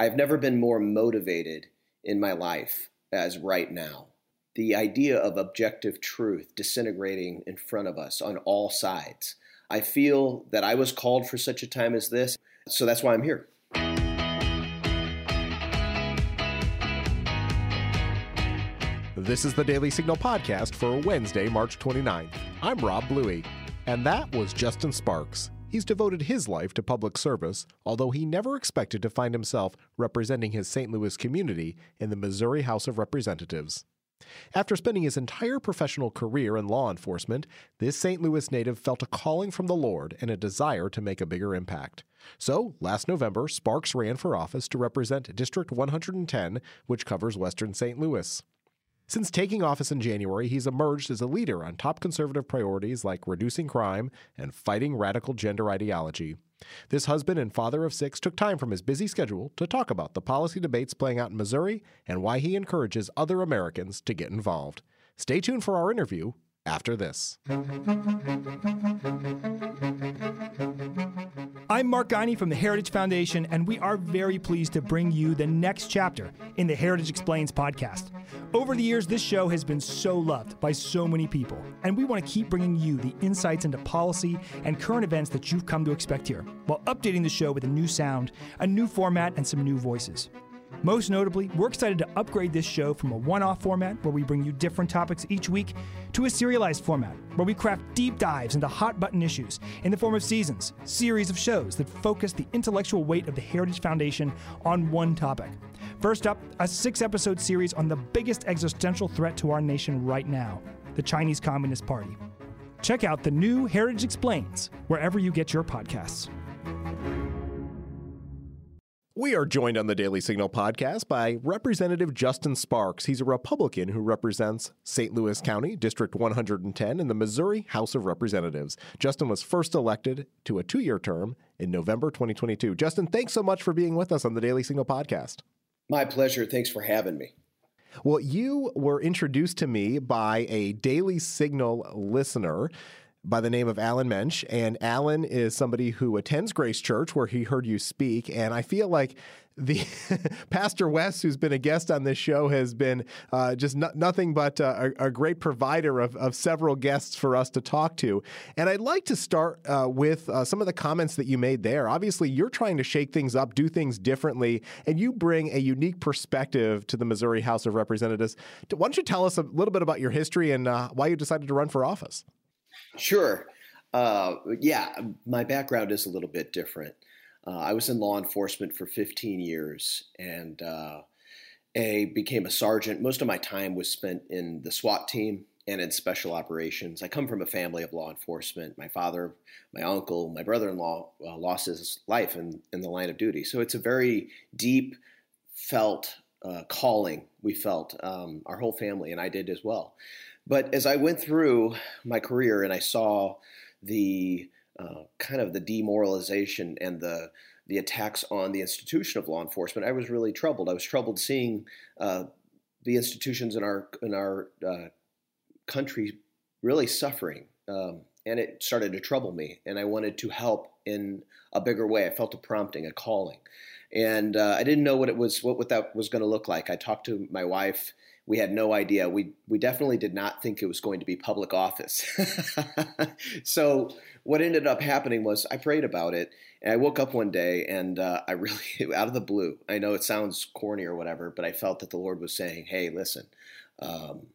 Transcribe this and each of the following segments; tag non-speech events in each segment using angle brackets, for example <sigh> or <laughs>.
I've never been more motivated in my life as right now. The idea of objective truth disintegrating in front of us on all sides. I feel that I was called for such a time as this, so that's why I'm here. This is the Daily Signal podcast for Wednesday, March 29th. I'm Rob Bluey, and that was Justin Sparks. He's devoted his life to public service, although he never expected to find himself representing his St. Louis community in the Missouri House of Representatives. After spending his entire professional career in law enforcement, this St. Louis native felt a calling from the Lord and a desire to make a bigger impact. So, last November, Sparks ran for office to represent District 110, which covers western St. Louis. Since taking office in January, he's emerged as a leader on top conservative priorities like reducing crime and fighting radical gender ideology. This husband and father of six took time from his busy schedule to talk about the policy debates playing out in Missouri and why he encourages other Americans to get involved. Stay tuned for our interview after this. I'm Mark Guiney from the Heritage Foundation, and we are very pleased to bring you the next chapter in the Heritage Explains podcast. Over the years, this show has been so loved by so many people, and we want to keep bringing you the insights into policy and current events that you've come to expect here, while updating the show with a new sound, a new format, and some new voices. Most notably, we're excited to upgrade this show from a one off format where we bring you different topics each week to a serialized format where we craft deep dives into hot button issues in the form of seasons, series of shows that focus the intellectual weight of the Heritage Foundation on one topic. First up, a six episode series on the biggest existential threat to our nation right now the Chinese Communist Party. Check out the new Heritage Explains wherever you get your podcasts. We are joined on the Daily Signal podcast by Representative Justin Sparks. He's a Republican who represents St. Louis County, District 110, in the Missouri House of Representatives. Justin was first elected to a two year term in November 2022. Justin, thanks so much for being with us on the Daily Signal podcast. My pleasure. Thanks for having me. Well, you were introduced to me by a Daily Signal listener by the name of Alan Mensch. And Alan is somebody who attends Grace Church, where he heard you speak. And I feel like the <laughs> Pastor West, who's been a guest on this show, has been uh, just no- nothing but uh, a, a, great provider of, of, several guests for us to talk to. And I'd like to start uh, with uh, some of the comments that you made there. Obviously, you're trying to shake things up, do things differently, and you bring a unique perspective to the Missouri House of Representatives. Why don't you tell us a little bit about your history and uh, why you decided to run for office? Sure. Uh, yeah, my background is a little bit different. Uh, I was in law enforcement for 15 years and uh, I became a sergeant. Most of my time was spent in the SWAT team and in special operations. I come from a family of law enforcement. My father, my uncle, my brother in law uh, lost his life in, in the line of duty. So it's a very deep felt uh, calling we felt, um, our whole family, and I did as well. But as I went through my career and I saw the uh, kind of the demoralization and the the attacks on the institution of law enforcement, I was really troubled. I was troubled seeing uh, the institutions in our in our uh, country really suffering, um, and it started to trouble me. And I wanted to help in a bigger way. I felt a prompting, a calling, and uh, I didn't know what it was, what, what that was going to look like. I talked to my wife we had no idea. We we definitely did not think it was going to be public office. <laughs> so what ended up happening was I prayed about it, and I woke up one day and uh, I really <laughs> out of the blue. I know it sounds corny or whatever, but I felt that the Lord was saying, "Hey, listen, um,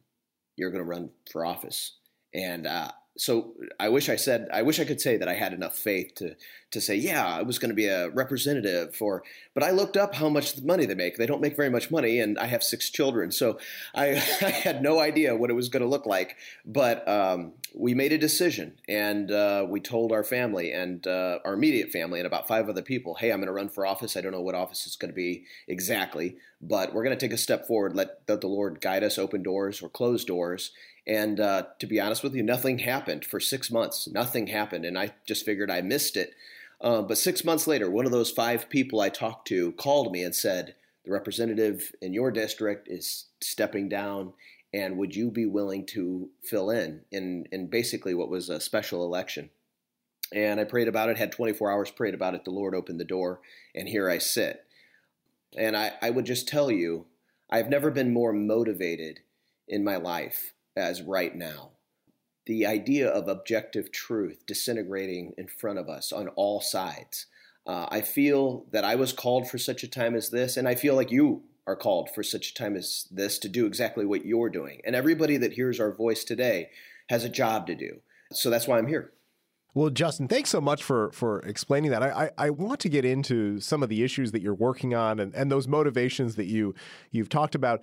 you're going to run for office," and uh, so I wish I said I wish I could say that I had enough faith to to say yeah I was going to be a representative for but I looked up how much money they make they don't make very much money and I have six children so I, <laughs> I had no idea what it was going to look like but um, we made a decision and uh, we told our family and uh, our immediate family and about five other people hey I'm going to run for office I don't know what office it's going to be exactly but we're going to take a step forward let, the Lord guide us open doors or close doors and uh, to be honest with you, nothing happened for six months. Nothing happened. And I just figured I missed it. Uh, but six months later, one of those five people I talked to called me and said, The representative in your district is stepping down. And would you be willing to fill in in, in basically what was a special election? And I prayed about it, had 24 hours, prayed about it. The Lord opened the door, and here I sit. And I, I would just tell you, I've never been more motivated in my life as right now. The idea of objective truth disintegrating in front of us on all sides. Uh, I feel that I was called for such a time as this, and I feel like you are called for such a time as this to do exactly what you're doing. And everybody that hears our voice today has a job to do. So that's why I'm here. Well, Justin, thanks so much for for explaining that. I, I, I, want to get into some of the issues that you're working on and, and those motivations that you you've talked about.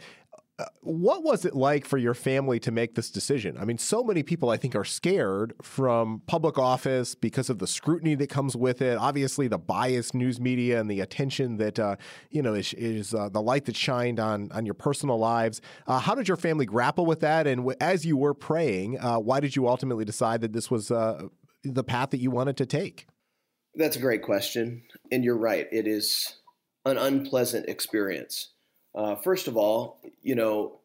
What was it like for your family to make this decision? I mean, so many people I think are scared from public office because of the scrutiny that comes with it. Obviously, the biased news media and the attention that uh, you know is, is uh, the light that shined on on your personal lives. Uh, how did your family grapple with that? And w- as you were praying, uh, why did you ultimately decide that this was uh, the path that you wanted to take? That's a great question. And you're right. It is an unpleasant experience. Uh, first of all, you know,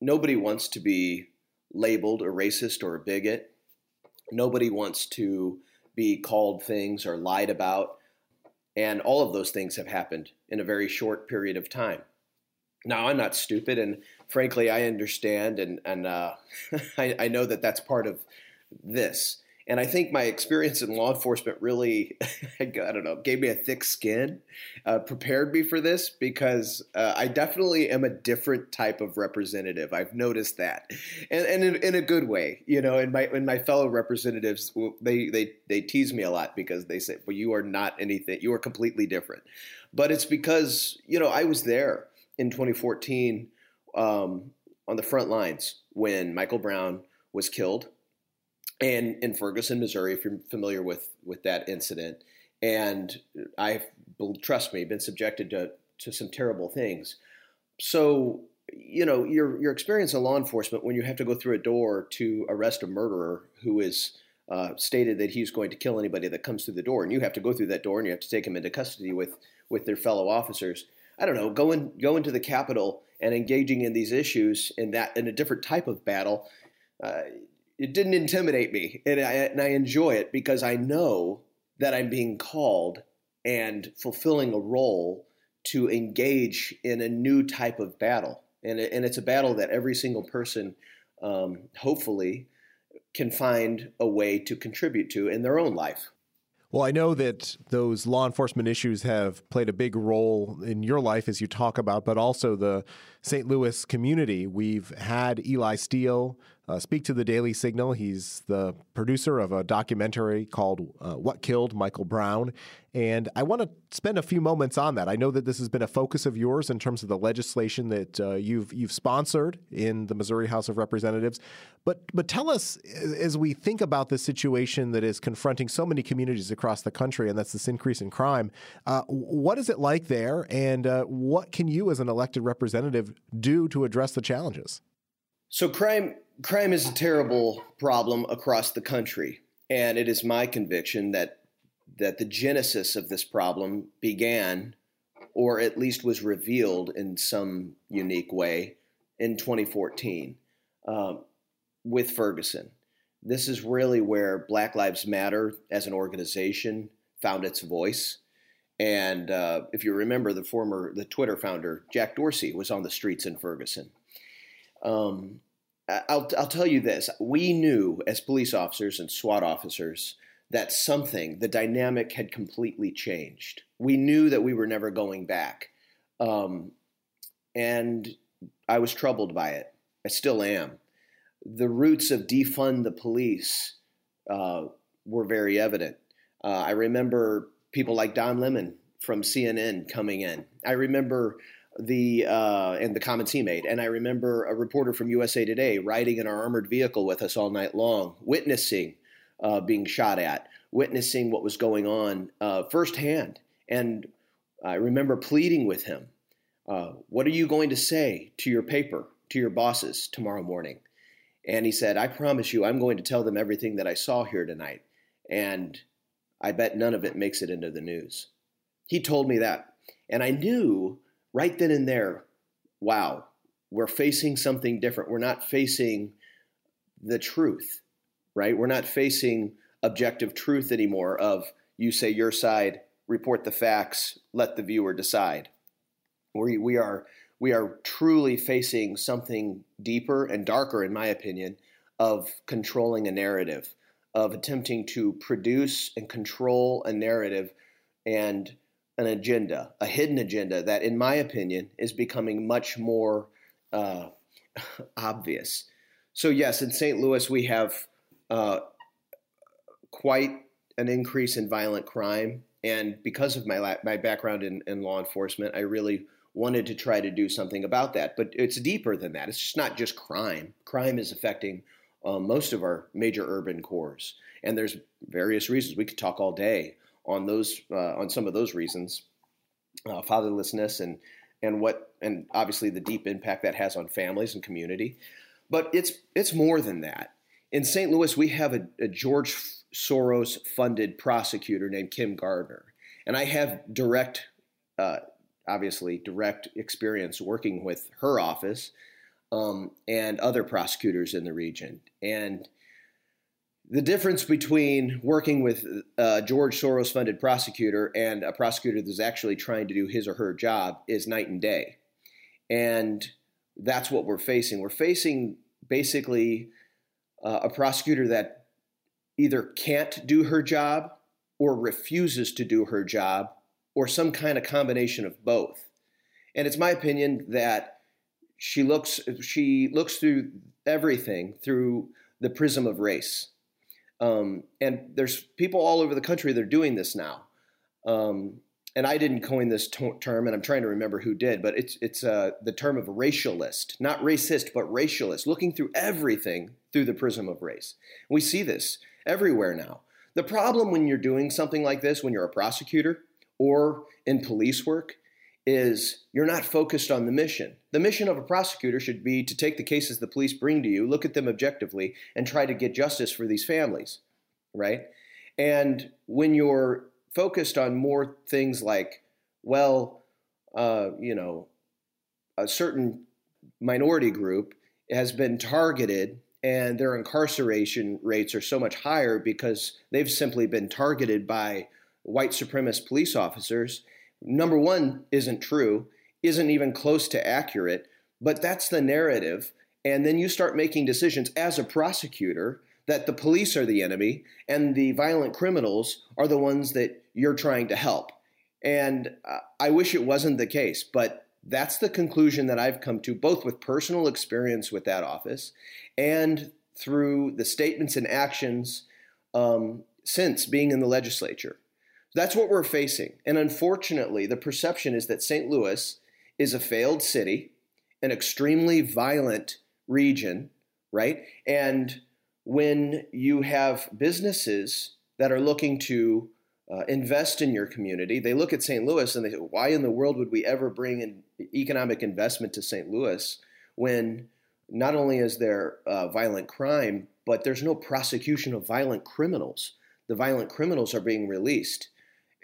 nobody wants to be labeled a racist or a bigot. Nobody wants to be called things or lied about. And all of those things have happened in a very short period of time. Now, I'm not stupid, and frankly, I understand, and, and uh, <laughs> I, I know that that's part of this. And I think my experience in law enforcement really, <laughs> I don't know, gave me a thick skin, uh, prepared me for this because uh, I definitely am a different type of representative. I've noticed that, and, and in, in, a good way. You know, and my and my fellow representatives, they they they tease me a lot because they say, "Well, you are not anything. You are completely different." But it's because you know I was there in 2014 um, on the front lines when Michael Brown was killed and in Ferguson, Missouri, if you're familiar with with that incident, and I've trust me, been subjected to to some terrible things. So you know your your experience in law enforcement when you have to go through a door to arrest a murderer who is uh, stated that he's going to kill anybody that comes through the door, and you have to go through that door and you have to take him into custody with with their fellow officers. I don't know, going going to the Capitol and engaging in these issues in that in a different type of battle. Uh, it didn't intimidate me, and I, and I enjoy it because I know that I'm being called and fulfilling a role to engage in a new type of battle, and and it's a battle that every single person, um, hopefully, can find a way to contribute to in their own life. Well, I know that those law enforcement issues have played a big role in your life as you talk about, but also the St. Louis community. We've had Eli Steele uh, speak to the Daily Signal. He's the producer of a documentary called uh, What Killed Michael Brown. And I want to spend a few moments on that. I know that this has been a focus of yours in terms of the legislation that uh, you've you've sponsored in the Missouri House of Representatives. But but tell us as we think about this situation that is confronting so many communities across the country, and that's this increase in crime. Uh, what is it like there, and uh, what can you, as an elected representative, do to address the challenges? So crime crime is a terrible problem across the country, and it is my conviction that that the genesis of this problem began, or at least was revealed in some unique way, in 2014 um, with Ferguson. This is really where Black Lives Matter as an organization found its voice. And uh, if you remember, the former the Twitter founder Jack Dorsey was on the streets in Ferguson. Um, I'll, I'll tell you this. We knew as police officers and SWAT officers that something, the dynamic had completely changed. We knew that we were never going back. Um, and I was troubled by it. I still am. The roots of defund the police uh, were very evident. Uh, I remember people like Don Lemon from CNN coming in. I remember the uh, and the comments he made. And I remember a reporter from USA Today riding in our armored vehicle with us all night long, witnessing uh, being shot at, witnessing what was going on uh, firsthand. And I remember pleading with him, uh, "What are you going to say to your paper, to your bosses tomorrow morning?" And he said, "I promise you, I'm going to tell them everything that I saw here tonight." And I bet none of it makes it into the news. He told me that. And I knew right then and there, wow, we're facing something different. We're not facing the truth, right? We're not facing objective truth anymore of you say your side, report the facts, let the viewer decide. We, we are we are truly facing something deeper and darker, in my opinion, of controlling a narrative, of attempting to produce and control a narrative and an agenda, a hidden agenda that, in my opinion, is becoming much more uh, <laughs> obvious. So, yes, in St. Louis, we have uh, quite an increase in violent crime. And because of my, my background in, in law enforcement, I really wanted to try to do something about that. But it's deeper than that. It's just not just crime. Crime is affecting uh, most of our major urban cores, and there's various reasons. We could talk all day on those uh, on some of those reasons, uh, fatherlessness and and what and obviously the deep impact that has on families and community. But it's it's more than that. In St. Louis, we have a, a George Soros funded prosecutor named Kim Gardner, and I have direct uh, obviously direct experience working with her office um, and other prosecutors in the region. And the difference between working with a George Soros funded prosecutor and a prosecutor that's actually trying to do his or her job is night and day. And that's what we're facing. We're facing basically uh, a prosecutor that either can't do her job or refuses to do her job or some kind of combination of both. And it's my opinion that she looks she looks through everything through the prism of race. Um, and there's people all over the country that are doing this now. Um, and I didn't coin this term, and I'm trying to remember who did, but it's it's uh, the term of racialist, not racist, but racialist, looking through everything through the prism of race. We see this everywhere now. The problem when you're doing something like this, when you're a prosecutor, or in police work is you're not focused on the mission. The mission of a prosecutor should be to take the cases the police bring to you, look at them objectively, and try to get justice for these families, right? And when you're focused on more things like, well, uh, you know, a certain minority group has been targeted and their incarceration rates are so much higher because they've simply been targeted by white supremacist police officers, number one, isn't true, isn't even close to accurate, but that's the narrative. And then you start making decisions as a prosecutor that the police are the enemy and the violent criminals are the ones that you're trying to help. And uh, I wish it wasn't the case, but that's the conclusion that I've come to, both with personal experience with that office and through the statements and actions um, since being in the legislature. That's what we're facing. And unfortunately, the perception is that St. Louis is a failed city, an extremely violent region, right? And when you have businesses that are looking to uh, invest in your community, they look at St. Louis and they say, why in the world would we ever bring in economic investment to St. Louis when not only is there uh, violent crime, but there's no prosecution of violent criminals? The violent criminals are being released.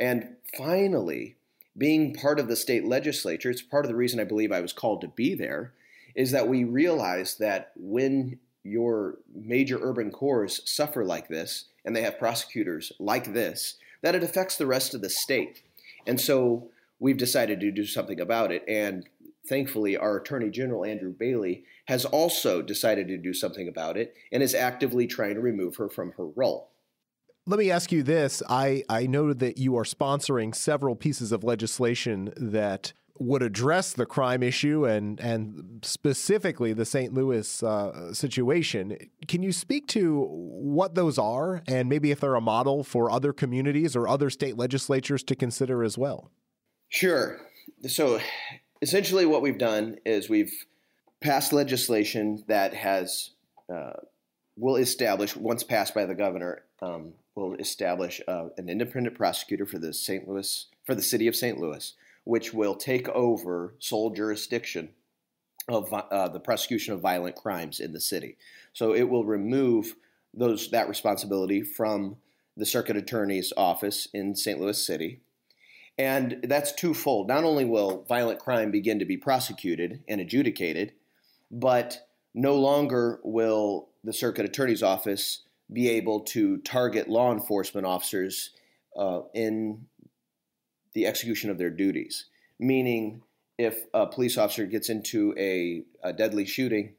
And finally, being part of the state legislature, it's part of the reason I believe I was called to be there, is that we realize that when your major urban cores suffer like this, and they have prosecutors like this, that it affects the rest of the state. And so we've decided to do something about it. And thankfully, our Attorney General, Andrew Bailey, has also decided to do something about it and is actively trying to remove her from her role. Let me ask you this. I, I noted that you are sponsoring several pieces of legislation that would address the crime issue and and specifically the St. Louis uh, situation. Can you speak to what those are and maybe if they're a model for other communities or other state legislatures to consider as well? Sure. So essentially, what we've done is we've passed legislation that has uh, will establish once passed by the governor um, will establish uh, an independent prosecutor for the St. Louis for the city of St. Louis, which will take over sole jurisdiction of uh, the prosecution of violent crimes in the city. So it will remove those that responsibility from the circuit attorney's office in St. Louis City. And that's twofold. Not only will violent crime begin to be prosecuted and adjudicated, but no longer will the circuit attorney's office be able to target law enforcement officers uh, in the execution of their duties. Meaning, if a police officer gets into a, a deadly shooting,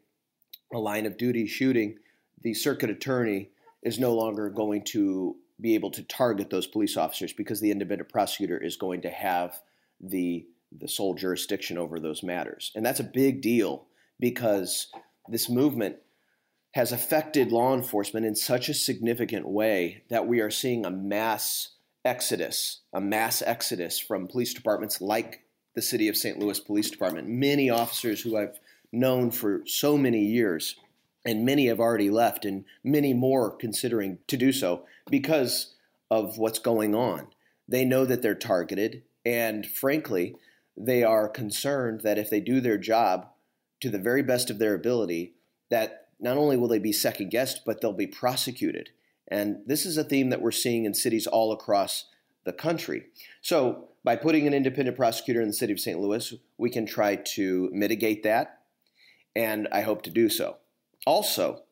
a line of duty shooting, the circuit attorney is no longer going to be able to target those police officers because the independent prosecutor is going to have the the sole jurisdiction over those matters. And that's a big deal because this movement has affected law enforcement in such a significant way that we are seeing a mass exodus, a mass exodus from police departments like the city of St. Louis Police Department. Many officers who I've known for so many years, and many have already left, and many more considering to do so because of what's going on. They know that they're targeted, and frankly, they are concerned that if they do their job to the very best of their ability, that not only will they be second guessed, but they'll be prosecuted. And this is a theme that we're seeing in cities all across the country. So, by putting an independent prosecutor in the city of St. Louis, we can try to mitigate that, and I hope to do so. Also,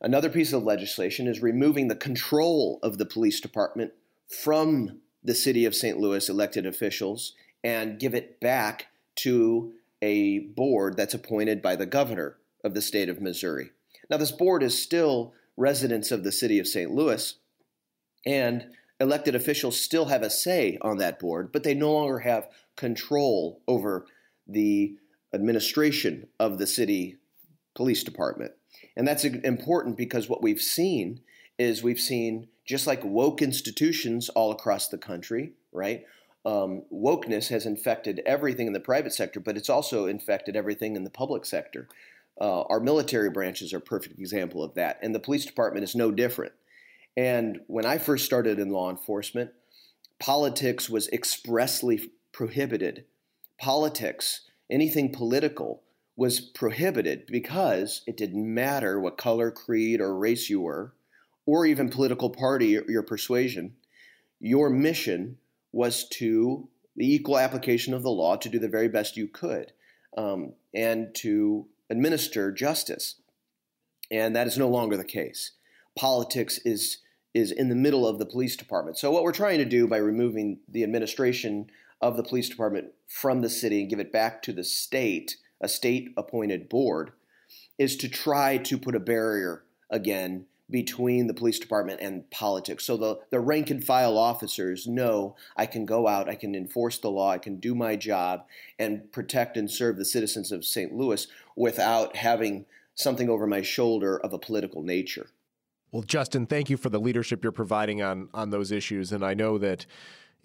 another piece of legislation is removing the control of the police department from the city of St. Louis elected officials and give it back to a board that's appointed by the governor of the state of Missouri. Now, this board is still residents of the city of St. Louis, and elected officials still have a say on that board, but they no longer have control over the administration of the city police department. And that's important because what we've seen is we've seen just like woke institutions all across the country, right? Um, wokeness has infected everything in the private sector, but it's also infected everything in the public sector. Uh, our military branches are a perfect example of that, and the police department is no different. And when I first started in law enforcement, politics was expressly prohibited. Politics, anything political, was prohibited because it didn't matter what color, creed, or race you were, or even political party or your persuasion. Your mission was to the equal application of the law to do the very best you could um, and to administer justice. And that is no longer the case. Politics is is in the middle of the police department. So what we're trying to do by removing the administration of the police department from the city and give it back to the state, a state appointed board, is to try to put a barrier again between the police department and politics. So the, the rank and file officers know I can go out, I can enforce the law, I can do my job and protect and serve the citizens of St. Louis without having something over my shoulder of a political nature. Well, Justin, thank you for the leadership you're providing on on those issues, and I know that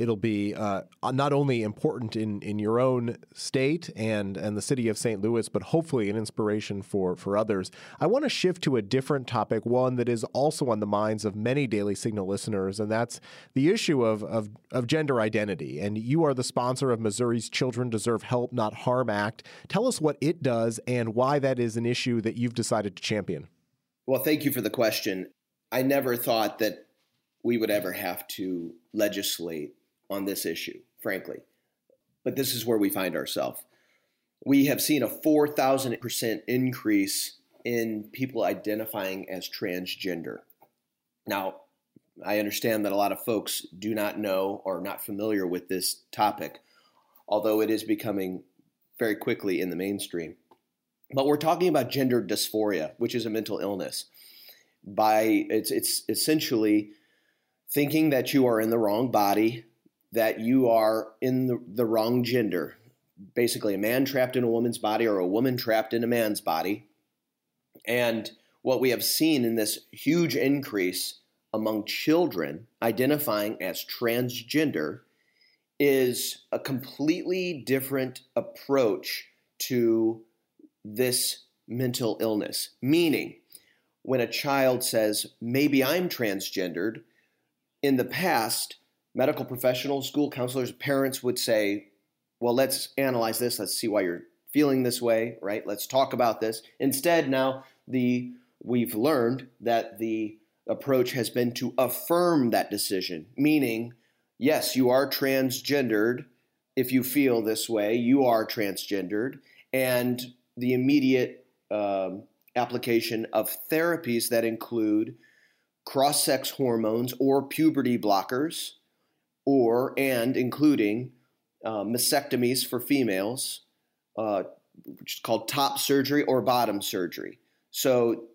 it'll be uh, not only important in, in your own state and, and the city of St. Louis, but hopefully an inspiration for, for others. I want to shift to a different topic, one that is also on the minds of many Daily Signal listeners, and that's the issue of, of, of gender identity. And you are the sponsor of Missouri's Children Deserve Help, Not Harm Act. Tell us what it does and why that is an issue that you've decided to champion. Well, thank you for the question. I never thought that we would ever have to legislate on this issue, frankly. But this is where we find ourselves. We have seen a 4,000% increase in people identifying as transgender. Now, I understand that a lot of folks do not know or are not familiar with this topic, although it is becoming very quickly in the mainstream. But we're talking about gender dysphoria, which is a mental illness. By it's it's essentially thinking that you are in the wrong body, that you are in the, the wrong gender, basically a man trapped in a woman's body or a woman trapped in a man's body. And what we have seen in this huge increase among children identifying as transgender is a completely different approach to this mental illness. Meaning, when a child says, maybe I'm transgendered, in the past, medical professionals, school counselors, parents would say, well, let's analyze this. Let's see why you're feeling this way, right? Let's talk about this. Instead, now the we've learned that the approach has been to affirm that decision, meaning, yes, you are transgendered. If you feel this way, you are transgendered, and the immediate um, application of therapies that include cross sex hormones or puberty blockers, or and including uh, mastectomies for females, uh, which is called top surgery or bottom surgery. So,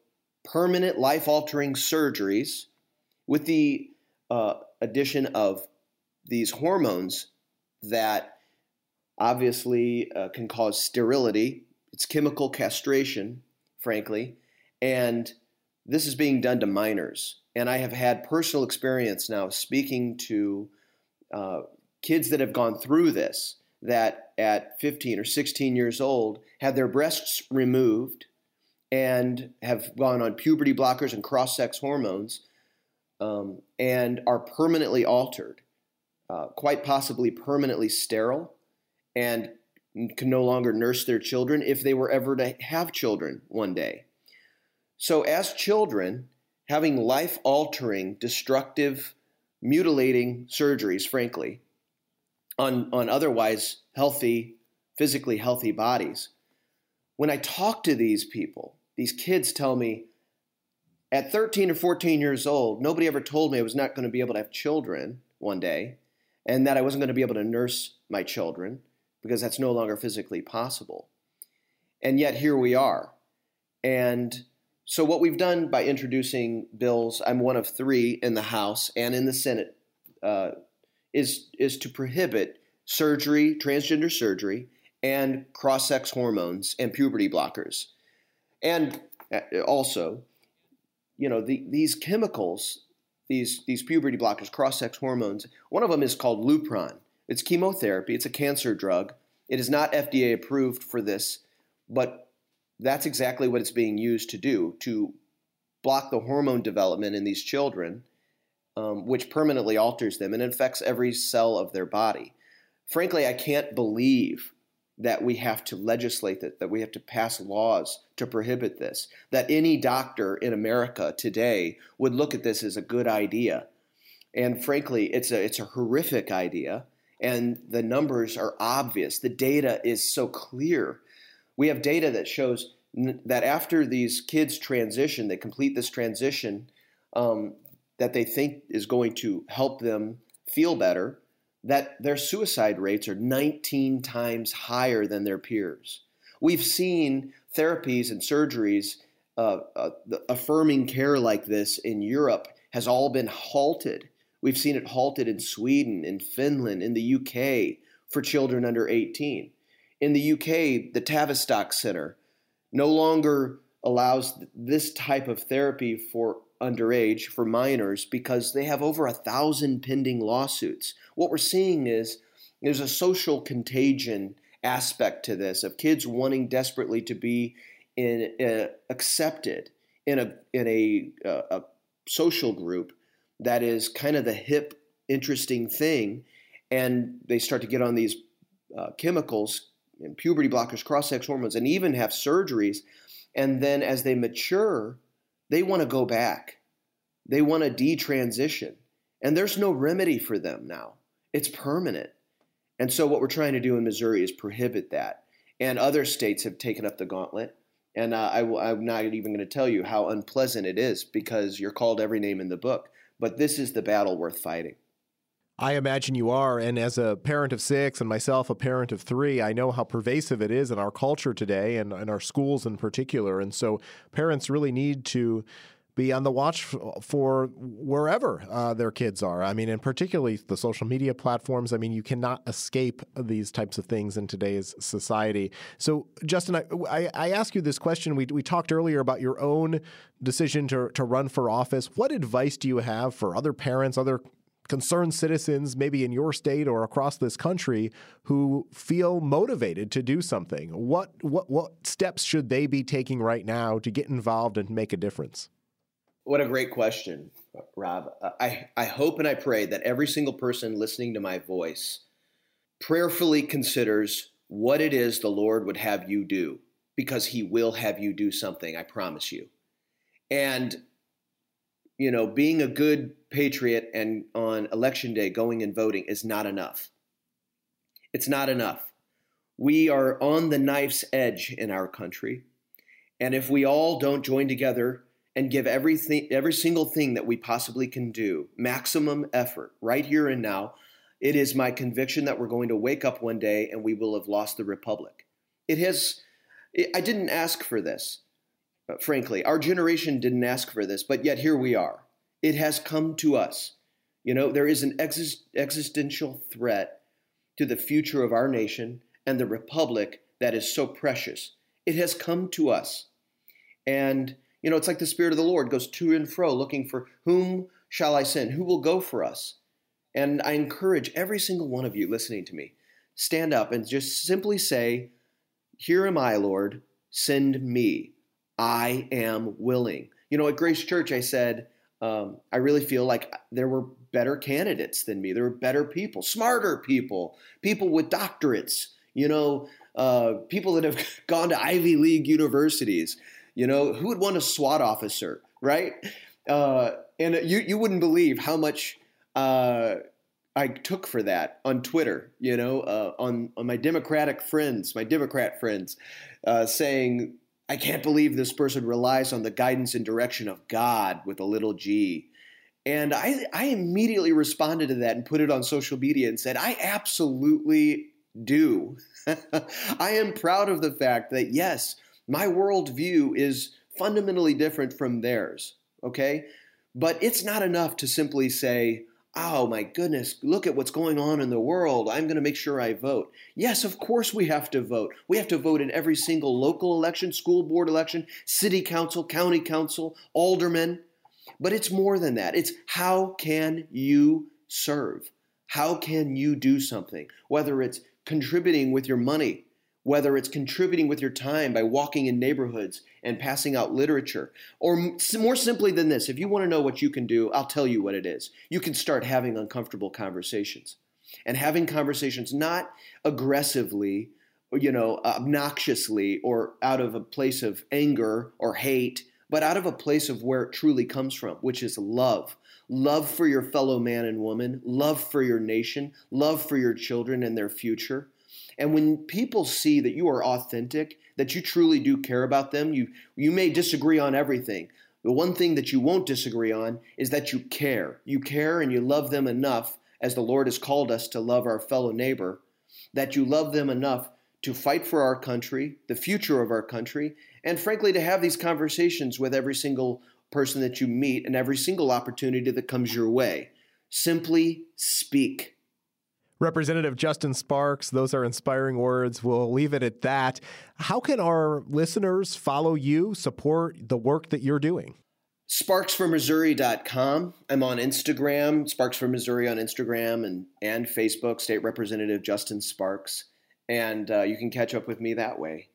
permanent life altering surgeries with the uh, addition of these hormones that obviously uh, can cause sterility. It's chemical castration, frankly, and this is being done to minors. And I have had personal experience now speaking to uh, kids that have gone through this that at 15 or 16 years old had their breasts removed and have gone on puberty blockers and cross sex hormones um, and are permanently altered, uh, quite possibly permanently sterile, and can no longer nurse their children if they were ever to have children one day. So, as children, having life altering, destructive, mutilating surgeries, frankly, on, on otherwise healthy, physically healthy bodies. When I talk to these people, these kids tell me at 13 or 14 years old, nobody ever told me I was not going to be able to have children one day and that I wasn't going to be able to nurse my children because that's no longer physically possible. And yet here we are. And so, what we've done by introducing bills, I'm one of three in the House and in the Senate, uh, is, is to prohibit surgery, transgender surgery, and cross sex hormones and puberty blockers. And uh, also, you know, the, these chemicals, these, these puberty blockers, cross sex hormones, one of them is called Lupron. It's chemotherapy, it's a cancer drug. It is not FDA approved for this, but that's exactly what it's being used to do to block the hormone development in these children um, which permanently alters them and infects every cell of their body. Frankly, I can't believe that we have to legislate that, that we have to pass laws to prohibit this, that any doctor in America today would look at this as a good idea. And frankly, it's a, it's a horrific idea, and the numbers are obvious. The data is so clear. We have data that shows that after these kids transition, they complete this transition, um, that they think is going to help them feel better, that their suicide rates are 19 times higher than their peers. We've seen therapies and surgeries uh, uh, affirming care like this in Europe has all been halted. We've seen it halted in Sweden, in Finland, in the UK for children under 18. In the UK, the Tavistock Center no longer allows this type of therapy for underage for minors because they have over a thousand pending lawsuits. What we're seeing is there's a social contagion aspect to this of kids wanting desperately to be in uh, accepted in a in a, uh, a social group that is kind of the hip interesting thing and they start to get on these uh, chemicals and puberty blockers cross-sex hormones and even have surgeries and then as they mature they want to go back. They want to detransition. And there's no remedy for them now. It's permanent. And so what we're trying to do in Missouri is prohibit that. And other states have taken up the gauntlet. And uh, I, am not even going to tell you how unpleasant it is because you're called every name in the book. But this is the battle worth fighting. I imagine you are. And as a parent of six and myself a parent of three, I know how pervasive it is in our culture today and in our schools in particular. And so parents really need to be on the watch for wherever uh, their kids are. I mean, and particularly the social media platforms. I mean, you cannot escape these types of things in today's society. So, Justin, I, I, I ask you this question. We, we talked earlier about your own decision to, to run for office. What advice do you have for other parents, other concerned citizens, maybe in your state or across this country, who feel motivated to do something? What what what steps should they be taking right now to get involved and make a difference? What a great question, Rob. Uh, I, I hope and I pray that every single person listening to my voice prayerfully considers what it is the Lord would have you do, because He will have you do something, I promise you. And you know, being a good patriot and on election day going and voting is not enough. It's not enough. We are on the knife's edge in our country. And if we all don't join together and give everything every single thing that we possibly can do, maximum effort right here and now, it is my conviction that we're going to wake up one day and we will have lost the republic. It has, I didn't ask for this, uh, frankly. Our generation didn't ask for this, but yet here we are. It has come to us. You know, there is an exist- existential threat to the future of our nation and the republic that is so precious. It has come to us. And, you know, it's like the Spirit of the Lord goes to and fro looking for whom shall I send? Who will go for us? And I encourage every single one of you listening to me, stand up and just simply say, Here am I, Lord, send me. I am willing. You know, at Grace Church, I said, um, I really feel like there were better candidates than me. There were better people, smarter people, people with doctorates, you know, uh, people that have <laughs> gone to Ivy League universities. You know, who would want a SWAT officer, right? Uh, and you you wouldn't believe how much uh, I took for that on Twitter. You know, uh, on on my Democratic friends, my Democrat friends, uh, saying, "I can't believe this person relies on the guidance and direction of God with a little G." And I, I immediately responded to that and put it on social media and said, I absolutely do. <laughs> I am proud of the fact that, yes, my worldview is fundamentally different from theirs, okay? But it's not enough to simply say, oh my goodness, look at what's going on in the world. I'm going to make sure I vote. Yes, of course we have to vote. We have to vote in every single local election, school board election, city council, county council, aldermen. But it's more than that. It's how can you serve? How can you do something? Whether it's contributing with your money, whether it's contributing with your time by walking in neighborhoods and passing out literature, or more simply than this, if you want to know what you can do, I'll tell you what it is. You can start having uncomfortable conversations and having conversations not aggressively, you know, obnoxiously or out of a place of anger or hate, but out of a place of where it truly comes from, which is love. Love for your fellow man and woman, love for your nation, love for your children and their future and when people see that you are authentic, that you truly do care about them, you, you may disagree on everything. The one thing that you won't disagree on is that you care. You care and you love them enough, as the Lord has called us to love our fellow neighbor, that you love them enough to fight for our country, the future of our country, and frankly, to have these conversations with every single person that you meet and every single opportunity that comes your way. Simply speak. Representative Justin Sparks, those are inspiring words. We'll leave it at that. How can our listeners follow you, support the work that you're doing? SparksForMissouri.com. I'm on Instagram, Sparks for Missouri on Instagram and, and Facebook, State Representative Justin Sparks. And uh, you can catch up with me that way.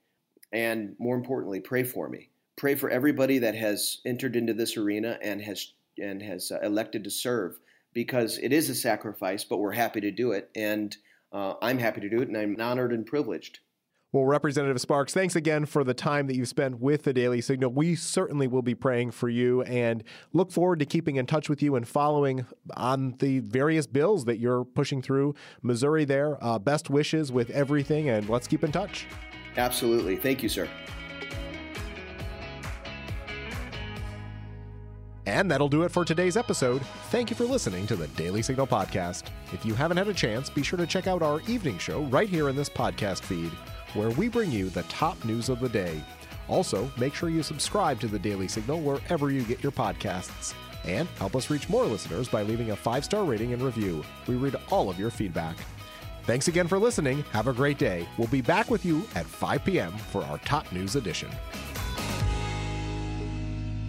And more importantly, pray for me. Pray for everybody that has entered into this arena and has and has uh, elected to serve because it is a sacrifice, but we're happy to do it. And uh, I'm happy to do it, and I'm honored and privileged. Well, Representative Sparks, thanks again for the time that you've spent with the Daily Signal. We certainly will be praying for you and look forward to keeping in touch with you and following on the various bills that you're pushing through Missouri there. Uh, best wishes with everything, and let's keep in touch. Absolutely. Thank you, sir. And that'll do it for today's episode. Thank you for listening to the Daily Signal podcast. If you haven't had a chance, be sure to check out our evening show right here in this podcast feed, where we bring you the top news of the day. Also, make sure you subscribe to the Daily Signal wherever you get your podcasts. And help us reach more listeners by leaving a five star rating and review. We read all of your feedback. Thanks again for listening. Have a great day. We'll be back with you at 5 p.m. for our top news edition.